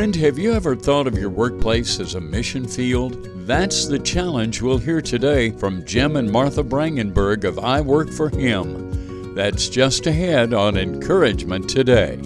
Friend, have you ever thought of your workplace as a mission field? That's the challenge we'll hear today from Jim and Martha Brangenberg of I Work for Him. That's just ahead on Encouragement Today.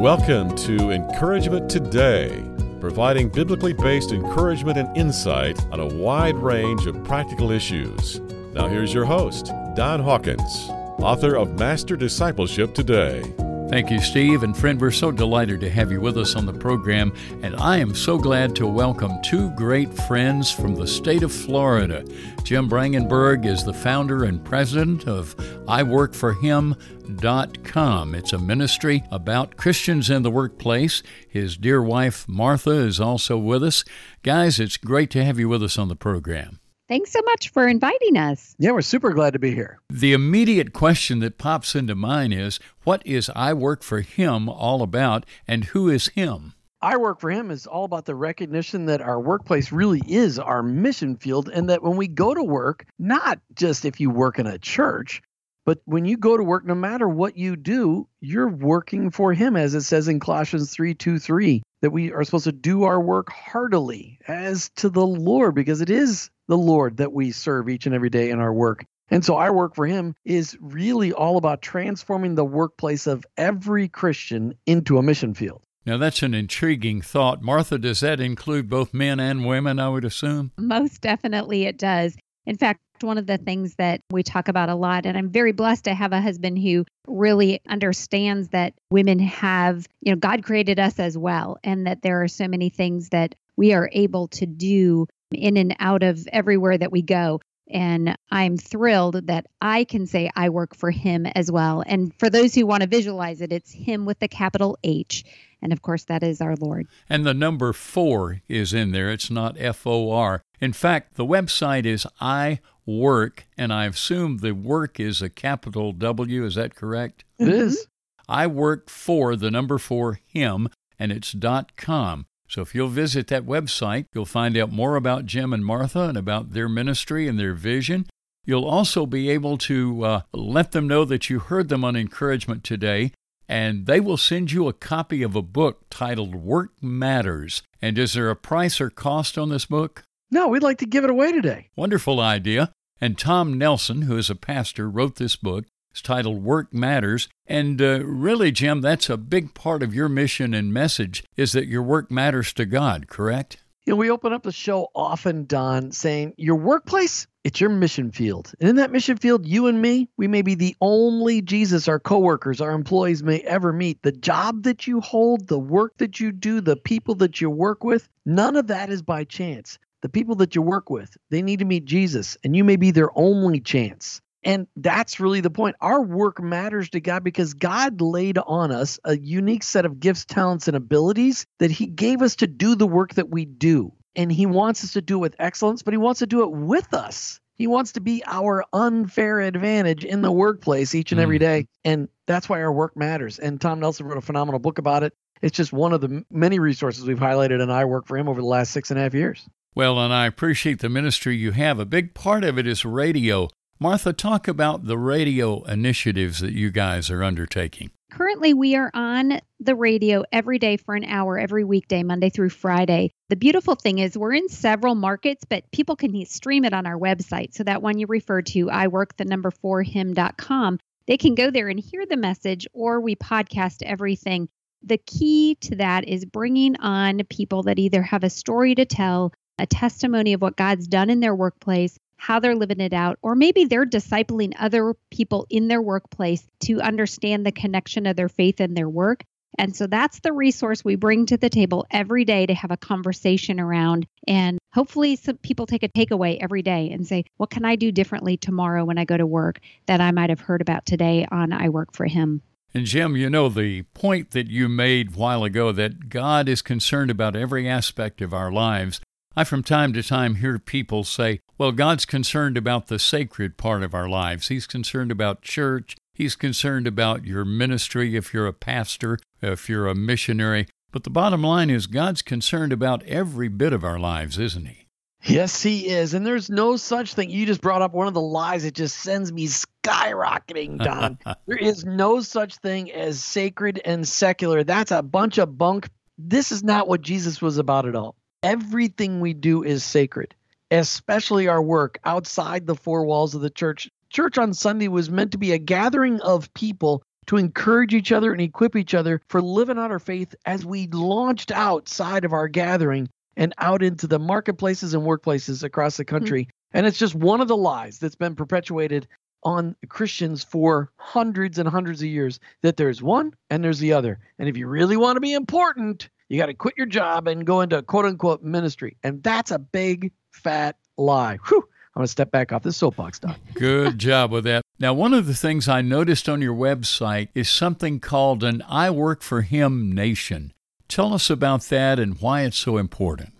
Welcome to Encouragement Today, providing biblically based encouragement and insight on a wide range of practical issues. Now, here's your host, Don Hawkins, author of Master Discipleship Today. Thank you, Steve. And friend, we're so delighted to have you with us on the program. And I am so glad to welcome two great friends from the state of Florida. Jim Brangenberg is the founder and president of iWorkForHim.com. It's a ministry about Christians in the workplace. His dear wife, Martha, is also with us. Guys, it's great to have you with us on the program. Thanks so much for inviting us. Yeah, we're super glad to be here. The immediate question that pops into mind is what is I Work for Him all about, and who is Him? I Work for Him is all about the recognition that our workplace really is our mission field, and that when we go to work, not just if you work in a church, but when you go to work, no matter what you do, you're working for Him, as it says in Colossians 3 2 3, that we are supposed to do our work heartily as to the Lord, because it is the Lord that we serve each and every day in our work. And so our work for him is really all about transforming the workplace of every Christian into a mission field. Now, that's an intriguing thought. Martha, does that include both men and women, I would assume? Most definitely it does. In fact, one of the things that we talk about a lot, and I'm very blessed to have a husband who really understands that women have, you know, God created us as well, and that there are so many things that we are able to do in and out of everywhere that we go. And I'm thrilled that I can say I work for him as well. And for those who want to visualize it, it's him with the capital H. And of course, that is our Lord. And the number four is in there. It's not F O R. In fact, the website is I Work, and I assume the work is a capital W. Is that correct? It is. I work for the number four him, and it's dot com. So if you'll visit that website, you'll find out more about Jim and Martha and about their ministry and their vision. You'll also be able to uh, let them know that you heard them on encouragement today, and they will send you a copy of a book titled Work Matters. And is there a price or cost on this book? No, we'd like to give it away today. Wonderful idea. And Tom Nelson, who is a pastor, wrote this book. It's titled Work Matters. And uh, really, Jim, that's a big part of your mission and message is that your work matters to God, correct? You know, we open up the show often, Don, saying your workplace, it's your mission field. And in that mission field, you and me, we may be the only Jesus our coworkers, our employees may ever meet. The job that you hold, the work that you do, the people that you work with, none of that is by chance. The people that you work with, they need to meet Jesus, and you may be their only chance. And that's really the point. Our work matters to God because God laid on us a unique set of gifts, talents, and abilities that He gave us to do the work that we do. And He wants us to do it with excellence, but He wants to do it with us. He wants to be our unfair advantage in the workplace each and every mm. day. And that's why our work matters. And Tom Nelson wrote a phenomenal book about it. It's just one of the many resources we've highlighted, and I work for him over the last six and a half years. Well, and I appreciate the ministry you have. A big part of it is radio. Martha, talk about the radio initiatives that you guys are undertaking. Currently, we are on the radio every day for an hour, every weekday, Monday through Friday. The beautiful thing is, we're in several markets, but people can stream it on our website. So, that one you referred to, I work the number four him.com, they can go there and hear the message, or we podcast everything. The key to that is bringing on people that either have a story to tell, a testimony of what God's done in their workplace, how they're living it out, or maybe they're discipling other people in their workplace to understand the connection of their faith and their work. And so that's the resource we bring to the table every day to have a conversation around. And hopefully, some people take a takeaway every day and say, What can I do differently tomorrow when I go to work that I might have heard about today on I Work for Him? And Jim, you know, the point that you made while ago that God is concerned about every aspect of our lives. I from time to time hear people say, well, God's concerned about the sacred part of our lives. He's concerned about church. He's concerned about your ministry if you're a pastor, if you're a missionary. But the bottom line is God's concerned about every bit of our lives, isn't He? Yes, he is. And there's no such thing. You just brought up one of the lies that just sends me skyrocketing, Don. there is no such thing as sacred and secular. That's a bunch of bunk. This is not what Jesus was about at all. Everything we do is sacred, especially our work outside the four walls of the church. Church on Sunday was meant to be a gathering of people to encourage each other and equip each other for living out our faith as we launched outside of our gathering and out into the marketplaces and workplaces across the mm-hmm. country. Mm-hmm. And it's just one of the lies that's been perpetuated on Christians for hundreds and hundreds of years that there's one and there's the other. And if you really want to be important, you got to quit your job and go into quote unquote ministry. And that's a big fat lie. Whew. I'm going to step back off this soapbox, Doc. Good job with that. Now, one of the things I noticed on your website is something called an I Work for Him Nation. Tell us about that and why it's so important.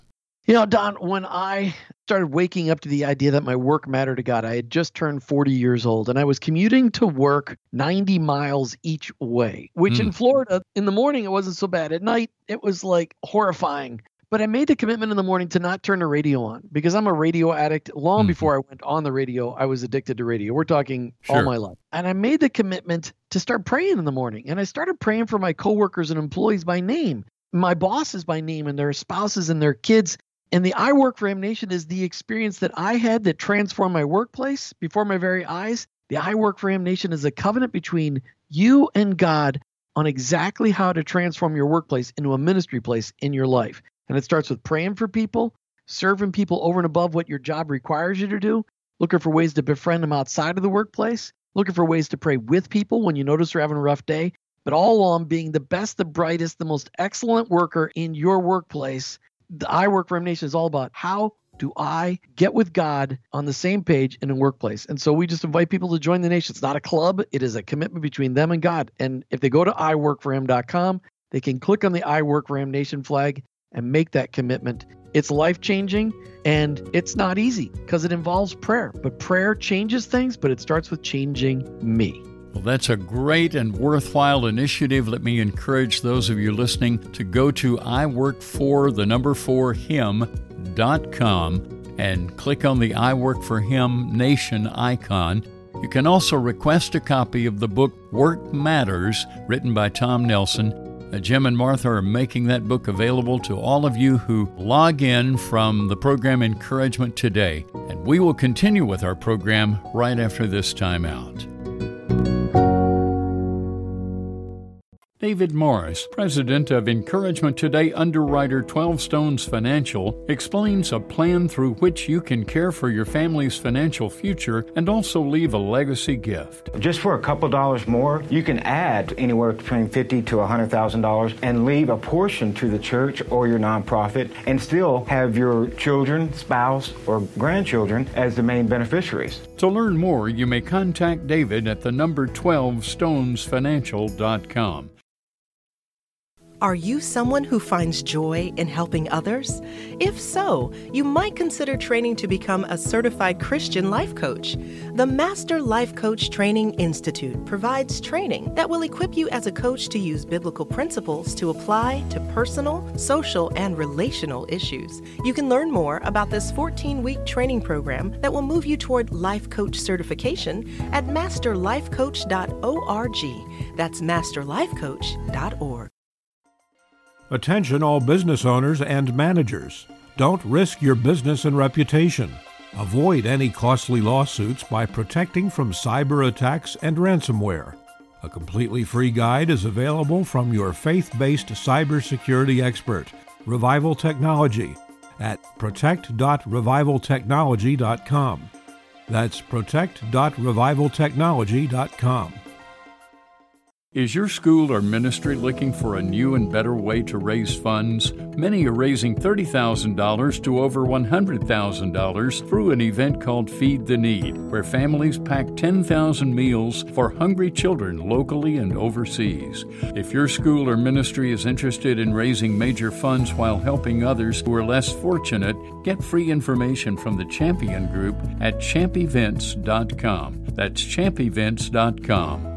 You know, Don, when I started waking up to the idea that my work mattered to God, I had just turned 40 years old and I was commuting to work 90 miles each way, which mm. in Florida, in the morning, it wasn't so bad. At night, it was like horrifying. But I made the commitment in the morning to not turn the radio on because I'm a radio addict. Long mm. before I went on the radio, I was addicted to radio. We're talking sure. all my life. And I made the commitment to start praying in the morning. And I started praying for my coworkers and employees by name my bosses by name and their spouses and their kids. And the I Work for Him Nation is the experience that I had that transformed my workplace before my very eyes. The I Work for Him Nation is a covenant between you and God on exactly how to transform your workplace into a ministry place in your life. And it starts with praying for people, serving people over and above what your job requires you to do, looking for ways to befriend them outside of the workplace, looking for ways to pray with people when you notice they're having a rough day, but all along being the best, the brightest, the most excellent worker in your workplace. The I Work for Him Nation is all about how do I get with God on the same page in a workplace? And so we just invite people to join the nation. It's not a club, it is a commitment between them and God. And if they go to iworkforhim.com, they can click on the I Work for Him Nation flag and make that commitment. It's life changing and it's not easy because it involves prayer. But prayer changes things, but it starts with changing me. Well, that's a great and worthwhile initiative. Let me encourage those of you listening to go to I work for the number 4 him.com and click on the I Work for Him Nation icon. You can also request a copy of the book Work Matters, written by Tom Nelson. Uh, Jim and Martha are making that book available to all of you who log in from the program Encouragement Today. And we will continue with our program right after this time out. David Morris, president of Encouragement Today underwriter 12 Stones Financial, explains a plan through which you can care for your family's financial future and also leave a legacy gift. Just for a couple dollars more, you can add anywhere between fifty to $100,000 and leave a portion to the church or your nonprofit and still have your children, spouse, or grandchildren as the main beneficiaries. To learn more, you may contact David at the number 12stonesfinancial.com. Are you someone who finds joy in helping others? If so, you might consider training to become a certified Christian life coach. The Master Life Coach Training Institute provides training that will equip you as a coach to use biblical principles to apply to personal, social, and relational issues. You can learn more about this 14 week training program that will move you toward life coach certification at masterlifecoach.org. That's masterlifecoach.org. Attention, all business owners and managers. Don't risk your business and reputation. Avoid any costly lawsuits by protecting from cyber attacks and ransomware. A completely free guide is available from your faith based cybersecurity expert, Revival Technology, at protect.revivaltechnology.com. That's protect.revivaltechnology.com. Is your school or ministry looking for a new and better way to raise funds? Many are raising $30,000 to over $100,000 through an event called Feed the Need, where families pack 10,000 meals for hungry children locally and overseas. If your school or ministry is interested in raising major funds while helping others who are less fortunate, get free information from the Champion Group at champevents.com. That's champevents.com.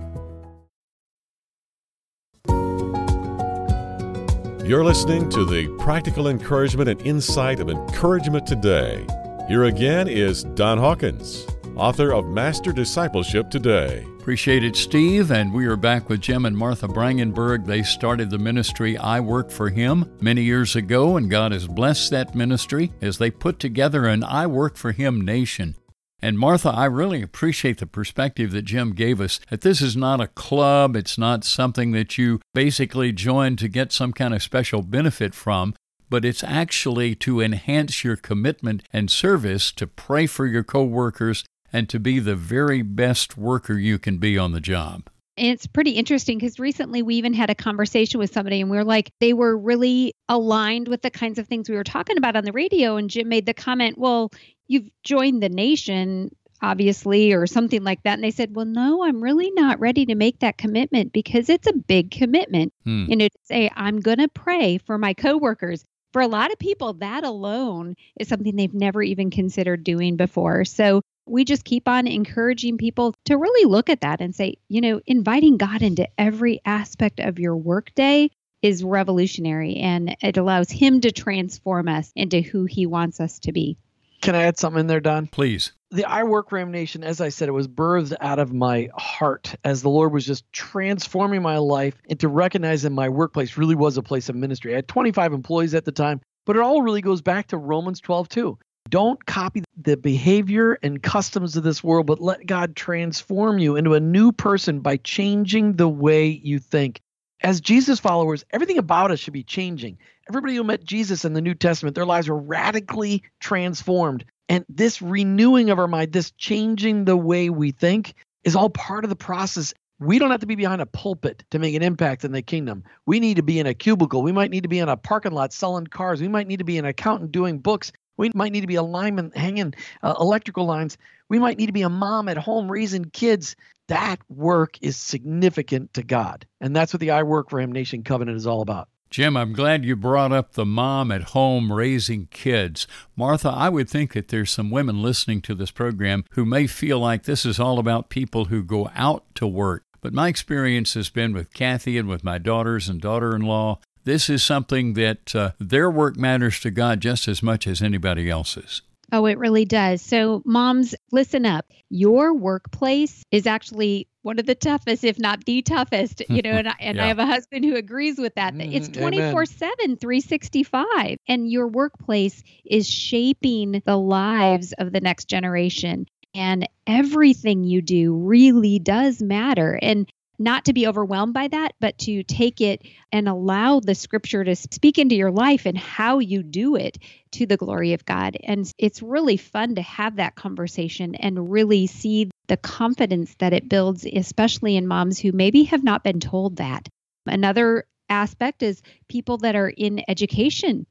You're listening to the practical encouragement and insight of Encouragement Today. Here again is Don Hawkins, author of Master Discipleship Today. Appreciate it, Steve. And we are back with Jim and Martha Brangenberg. They started the ministry I Work for Him many years ago, and God has blessed that ministry as they put together an I Work for Him nation. And Martha, I really appreciate the perspective that Jim gave us that this is not a club, it's not something that you basically join to get some kind of special benefit from, but it's actually to enhance your commitment and service to pray for your coworkers and to be the very best worker you can be on the job. It's pretty interesting because recently we even had a conversation with somebody and we were like, they were really aligned with the kinds of things we were talking about on the radio. And Jim made the comment, well, you've joined the nation, obviously, or something like that. And they said, well, no, I'm really not ready to make that commitment because it's a big commitment. Hmm. You know, to say, I'm going to pray for my coworkers for a lot of people, that alone is something they've never even considered doing before. So we just keep on encouraging people to really look at that and say, you know, inviting God into every aspect of your workday is revolutionary and it allows Him to transform us into who He wants us to be. Can I add something in there, Don? Please. The I Work Him Nation, as I said, it was birthed out of my heart as the Lord was just transforming my life into recognizing my workplace really was a place of ministry. I had 25 employees at the time, but it all really goes back to Romans 12 2. Don't copy the behavior and customs of this world, but let God transform you into a new person by changing the way you think. As Jesus followers, everything about us should be changing. Everybody who met Jesus in the New Testament, their lives were radically transformed. And this renewing of our mind, this changing the way we think, is all part of the process. We don't have to be behind a pulpit to make an impact in the kingdom. We need to be in a cubicle. We might need to be in a parking lot selling cars. We might need to be an accountant doing books. We might need to be a lineman hanging uh, electrical lines. We might need to be a mom at home raising kids. That work is significant to God. And that's what the I Work for Him Nation Covenant is all about. Jim, I'm glad you brought up the mom at home raising kids. Martha, I would think that there's some women listening to this program who may feel like this is all about people who go out to work. But my experience has been with Kathy and with my daughters and daughter in law. This is something that uh, their work matters to God just as much as anybody else's. Oh, it really does. So, moms, listen up. Your workplace is actually one of the toughest, if not the toughest, you know, and, I, and yeah. I have a husband who agrees with that. Mm, it's 24 7, 365. And your workplace is shaping the lives of the next generation. And everything you do really does matter. And not to be overwhelmed by that, but to take it and allow the scripture to speak into your life and how you do it to the glory of God. And it's really fun to have that conversation and really see the confidence that it builds, especially in moms who maybe have not been told that. Another aspect is people that are in education.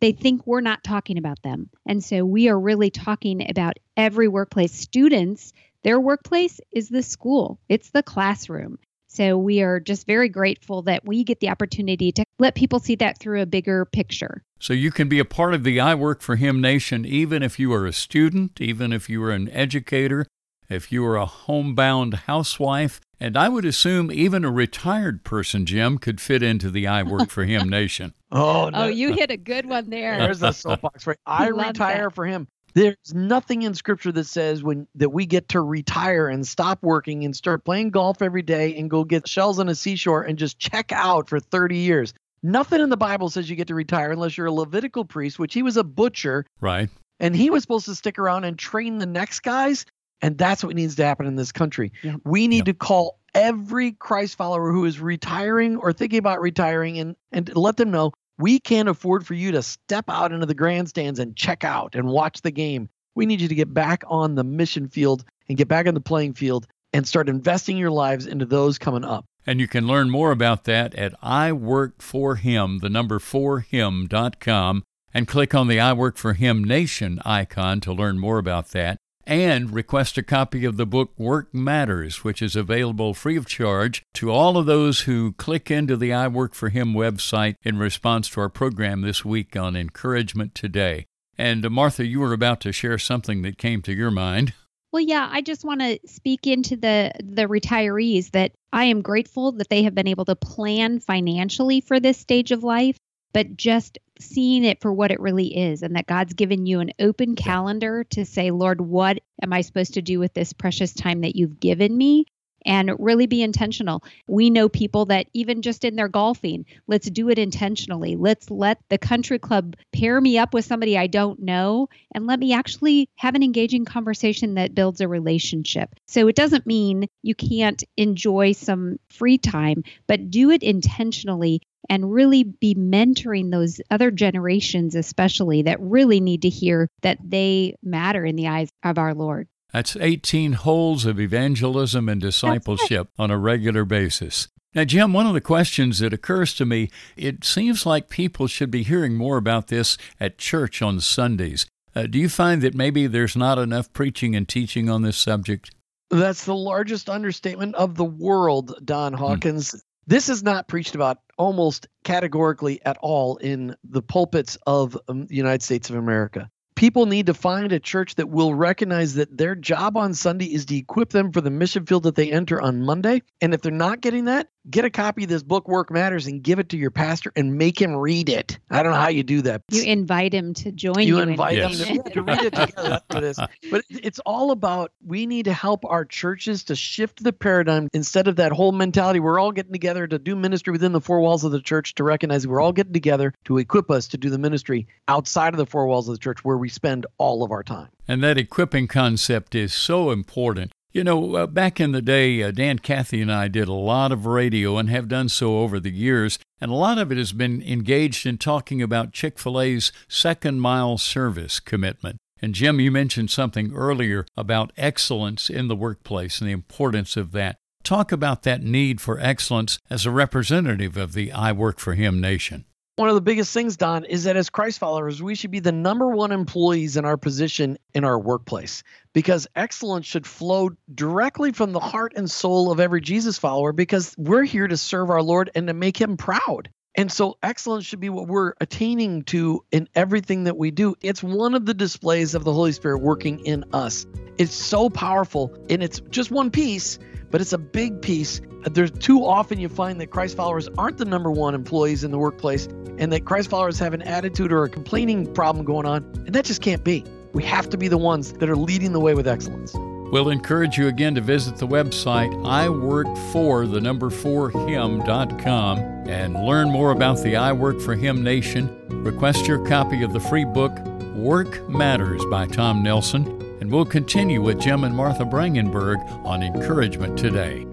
They think we're not talking about them. And so we are really talking about every workplace. Students, their workplace is the school, it's the classroom. So we are just very grateful that we get the opportunity to let people see that through a bigger picture. So you can be a part of the I Work for Him Nation even if you are a student, even if you are an educator, if you are a homebound housewife, and I would assume even a retired person, Jim, could fit into the I Work for Him Nation. oh, oh no. oh, you hit a good one there. There's the soapbox right. I retire that. for him. There's nothing in scripture that says when that we get to retire and stop working and start playing golf every day and go get shells on a seashore and just check out for 30 years. Nothing in the Bible says you get to retire unless you're a Levitical priest, which he was a butcher. Right. And he was supposed to stick around and train the next guys. And that's what needs to happen in this country. Yeah. We need yeah. to call every Christ follower who is retiring or thinking about retiring and, and let them know we can't afford for you to step out into the grandstands and check out and watch the game. We need you to get back on the mission field and get back on the playing field and start investing your lives into those coming up. And you can learn more about that at I Work for Him, the number for him.com, and click on the I Work for Him Nation icon to learn more about that and request a copy of the book Work Matters, which is available free of charge to all of those who click into the I Work for Him website in response to our program this week on Encouragement Today. And uh, Martha, you were about to share something that came to your mind. Well, yeah, I just want to speak into the the retirees that I am grateful that they have been able to plan financially for this stage of life but just seeing it for what it really is and that God's given you an open calendar to say, Lord, what am I supposed to do with this precious time that you've given me? and really be intentional. We know people that even just in their golfing, let's do it intentionally. Let's let the country club pair me up with somebody I don't know and let me actually have an engaging conversation that builds a relationship. So it doesn't mean you can't enjoy some free time, but do it intentionally and really be mentoring those other generations, especially that really need to hear that they matter in the eyes of our Lord. That's 18 holes of evangelism and discipleship on a regular basis. Now, Jim, one of the questions that occurs to me it seems like people should be hearing more about this at church on Sundays. Uh, do you find that maybe there's not enough preaching and teaching on this subject? That's the largest understatement of the world, Don hmm. Hawkins. Hmm. This is not preached about almost categorically at all in the pulpits of um, the United States of America people need to find a church that will recognize that their job on Sunday is to equip them for the mission field that they enter on Monday. And if they're not getting that, get a copy of this book, Work Matters, and give it to your pastor and make him read it. I don't know how you do that. You invite him to join you. You invite him to, to, read it together. That's what it is. But it's all about we need to help our churches to shift the paradigm instead of that whole mentality. We're all getting together to do ministry within the four walls of the church to recognize we're all getting together to equip us to do the ministry outside of the four walls of the church where we spend all of our time. And that equipping concept is so important. You know, uh, back in the day, uh, Dan Cathy and I did a lot of radio and have done so over the years, and a lot of it has been engaged in talking about Chick fil A's second mile service commitment. And Jim, you mentioned something earlier about excellence in the workplace and the importance of that. Talk about that need for excellence as a representative of the I Work for Him nation one of the biggest things, Don, is that as Christ followers, we should be the number one employees in our position in our workplace because excellence should flow directly from the heart and soul of every Jesus follower because we're here to serve our Lord and to make him proud. And so excellence should be what we're attaining to in everything that we do. It's one of the displays of the Holy Spirit working in us. It's so powerful and it's just one piece, but it's a big piece. There's too often you find that Christ followers aren't the number one employees in the workplace and that Christ followers have an attitude or a complaining problem going on. And that just can't be. We have to be the ones that are leading the way with excellence. We'll encourage you again to visit the website I work for the number 4 him.com and learn more about the I Work for Him Nation. Request your copy of the free book Work Matters by Tom Nelson, and we'll continue with Jim and Martha Brangenberg on encouragement today.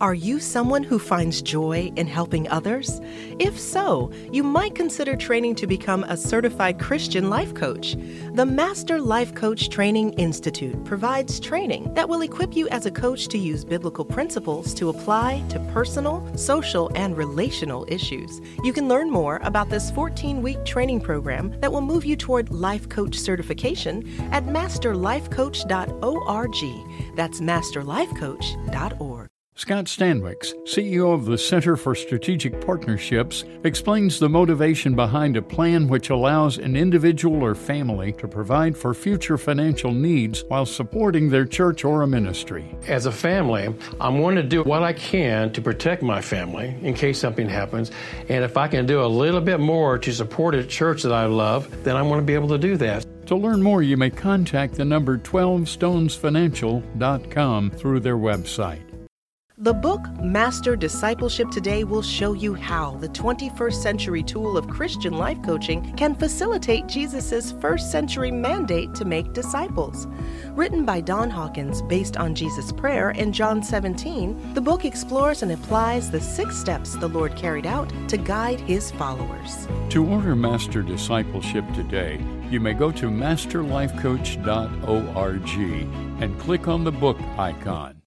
Are you someone who finds joy in helping others? If so, you might consider training to become a certified Christian life coach. The Master Life Coach Training Institute provides training that will equip you as a coach to use biblical principles to apply to personal, social, and relational issues. You can learn more about this 14 week training program that will move you toward life coach certification at masterlifecoach.org. That's masterlifecoach.org. Scott Stanwix, CEO of the Center for Strategic Partnerships, explains the motivation behind a plan which allows an individual or family to provide for future financial needs while supporting their church or a ministry. As a family, I'm wanting to do what I can to protect my family in case something happens. And if I can do a little bit more to support a church that I love, then I want to be able to do that. To learn more, you may contact the number 12stonesfinancial.com through their website. The book Master Discipleship Today will show you how the 21st century tool of Christian life coaching can facilitate Jesus' first century mandate to make disciples. Written by Don Hawkins based on Jesus' prayer in John 17, the book explores and applies the six steps the Lord carried out to guide his followers. To order Master Discipleship Today, you may go to masterlifecoach.org and click on the book icon.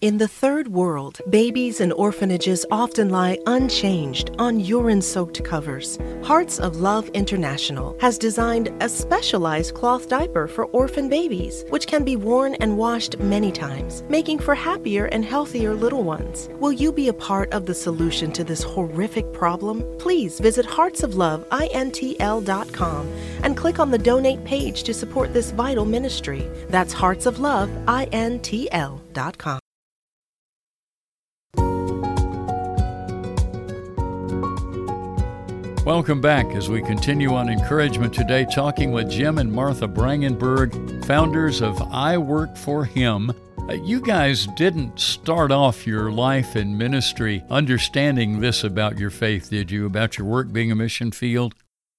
In the third world, babies in orphanages often lie unchanged on urine soaked covers. Hearts of Love International has designed a specialized cloth diaper for orphan babies, which can be worn and washed many times, making for happier and healthier little ones. Will you be a part of the solution to this horrific problem? Please visit heartsofloveintl.com and click on the donate page to support this vital ministry. That's heartsofloveintl.com. Welcome back as we continue on Encouragement today, talking with Jim and Martha Brangenberg, founders of I Work for Him. Uh, you guys didn't start off your life in ministry understanding this about your faith, did you? About your work being a mission field?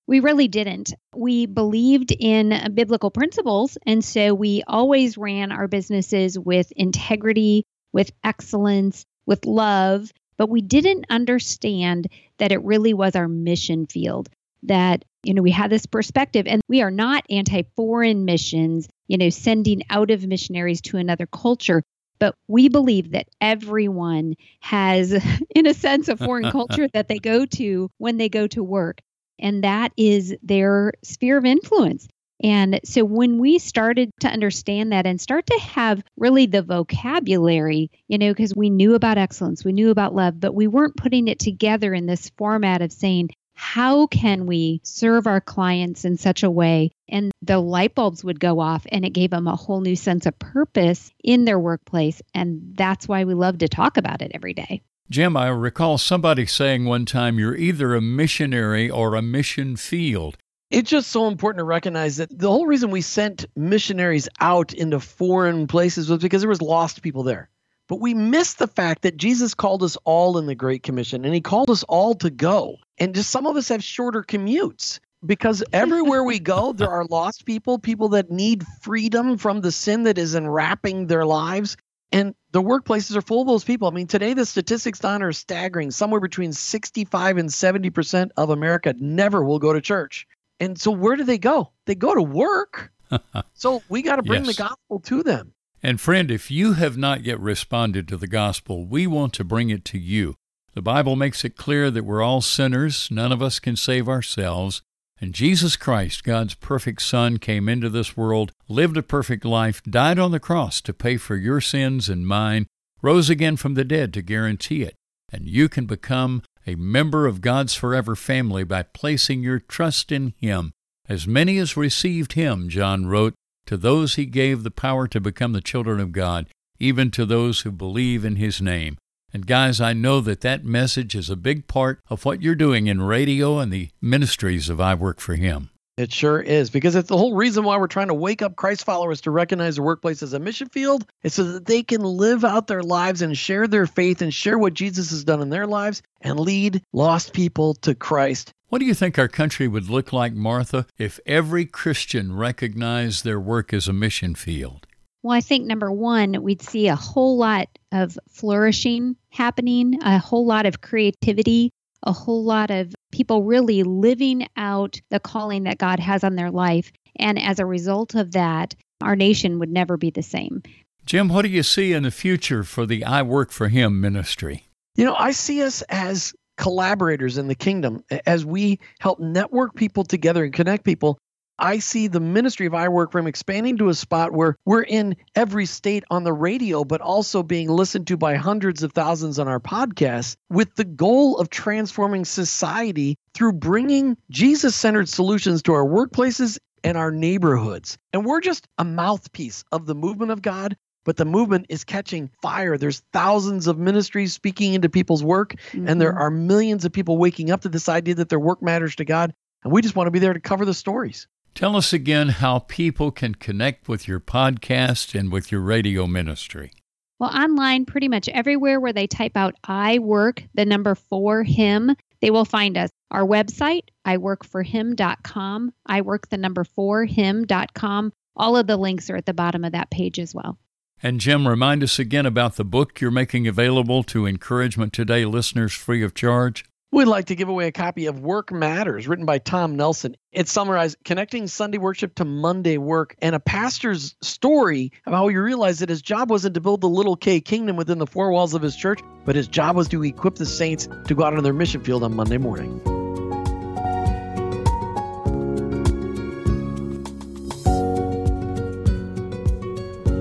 We really didn't. We believed in biblical principles, and so we always ran our businesses with integrity, with excellence, with love, but we didn't understand that it really was our mission field. That, you know, we had this perspective, and we are not anti foreign missions, you know, sending out of missionaries to another culture. But we believe that everyone has, in a sense, a foreign culture that they go to when they go to work. And that is their sphere of influence. And so when we started to understand that and start to have really the vocabulary, you know, because we knew about excellence, we knew about love, but we weren't putting it together in this format of saying, how can we serve our clients in such a way? And the light bulbs would go off and it gave them a whole new sense of purpose in their workplace. And that's why we love to talk about it every day. Jim, I recall somebody saying one time you're either a missionary or a mission field. It's just so important to recognize that the whole reason we sent missionaries out into foreign places was because there was lost people there. But we missed the fact that Jesus called us all in the Great Commission and he called us all to go. And just some of us have shorter commutes because everywhere we go, there are lost people, people that need freedom from the sin that is enwrapping their lives. And the workplaces are full of those people. I mean, today the statistics, Don, are staggering. Somewhere between 65 and 70% of America never will go to church. And so where do they go? They go to work. so we got to bring yes. the gospel to them. And friend, if you have not yet responded to the gospel, we want to bring it to you. The Bible makes it clear that we're all sinners, none of us can save ourselves, and Jesus Christ, God's perfect Son, came into this world, lived a perfect life, died on the cross to pay for your sins and mine, rose again from the dead to guarantee it, and you can become a member of God's forever family by placing your trust in Him. As many as received Him, John wrote, to those He gave the power to become the children of God, even to those who believe in His name. And guys, I know that that message is a big part of what you're doing in radio and the ministries of I Work for Him. It sure is because it's the whole reason why we're trying to wake up Christ followers to recognize the workplace as a mission field. It's so that they can live out their lives and share their faith and share what Jesus has done in their lives and lead lost people to Christ. What do you think our country would look like, Martha, if every Christian recognized their work as a mission field? Well, I think number one, we'd see a whole lot of flourishing happening, a whole lot of creativity, a whole lot of people really living out the calling that God has on their life. And as a result of that, our nation would never be the same. Jim, what do you see in the future for the I Work for Him ministry? You know, I see us as collaborators in the kingdom as we help network people together and connect people I see the ministry of I Work From expanding to a spot where we're in every state on the radio, but also being listened to by hundreds of thousands on our podcasts with the goal of transforming society through bringing Jesus centered solutions to our workplaces and our neighborhoods. And we're just a mouthpiece of the movement of God, but the movement is catching fire. There's thousands of ministries speaking into people's work, mm-hmm. and there mm-hmm. are millions of people waking up to this idea that their work matters to God. And we just want to be there to cover the stories. Tell us again how people can connect with your podcast and with your radio ministry. Well, online, pretty much everywhere where they type out I work, the number for him, they will find us. Our website, iworkforhim.com, I work the number for him.com. All of the links are at the bottom of that page as well. And Jim, remind us again about the book you're making available to Encouragement Today listeners free of charge. We'd like to give away a copy of Work Matters, written by Tom Nelson. It summarizes connecting Sunday worship to Monday work and a pastor's story of how he realized that his job wasn't to build the little K kingdom within the four walls of his church, but his job was to equip the saints to go out on their mission field on Monday morning.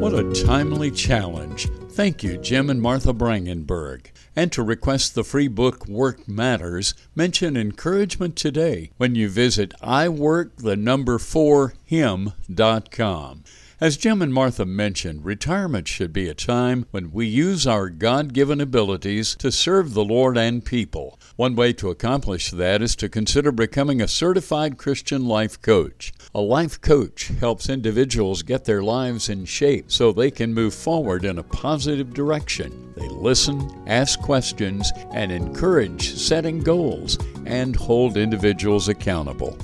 What a timely challenge. Thank you, Jim and Martha Brangenberg. And to request the free book Work Matters, mention encouragement today when you visit iwork the number 4 him.com. As Jim and Martha mentioned, retirement should be a time when we use our God given abilities to serve the Lord and people. One way to accomplish that is to consider becoming a certified Christian life coach. A life coach helps individuals get their lives in shape so they can move forward in a positive direction. They listen, ask questions, and encourage setting goals and hold individuals accountable.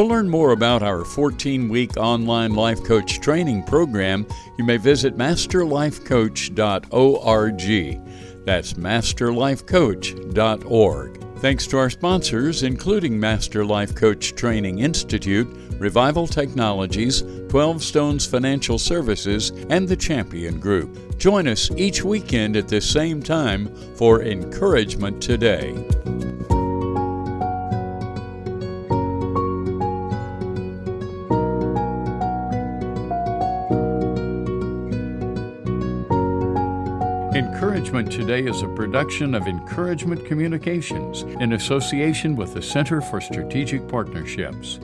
To learn more about our 14 week online life coach training program, you may visit masterlifecoach.org. That's masterlifecoach.org. Thanks to our sponsors, including Master Life Coach Training Institute, Revival Technologies, 12 Stones Financial Services, and the Champion Group. Join us each weekend at this same time for Encouragement Today. Encouragement Today is a production of Encouragement Communications in association with the Center for Strategic Partnerships.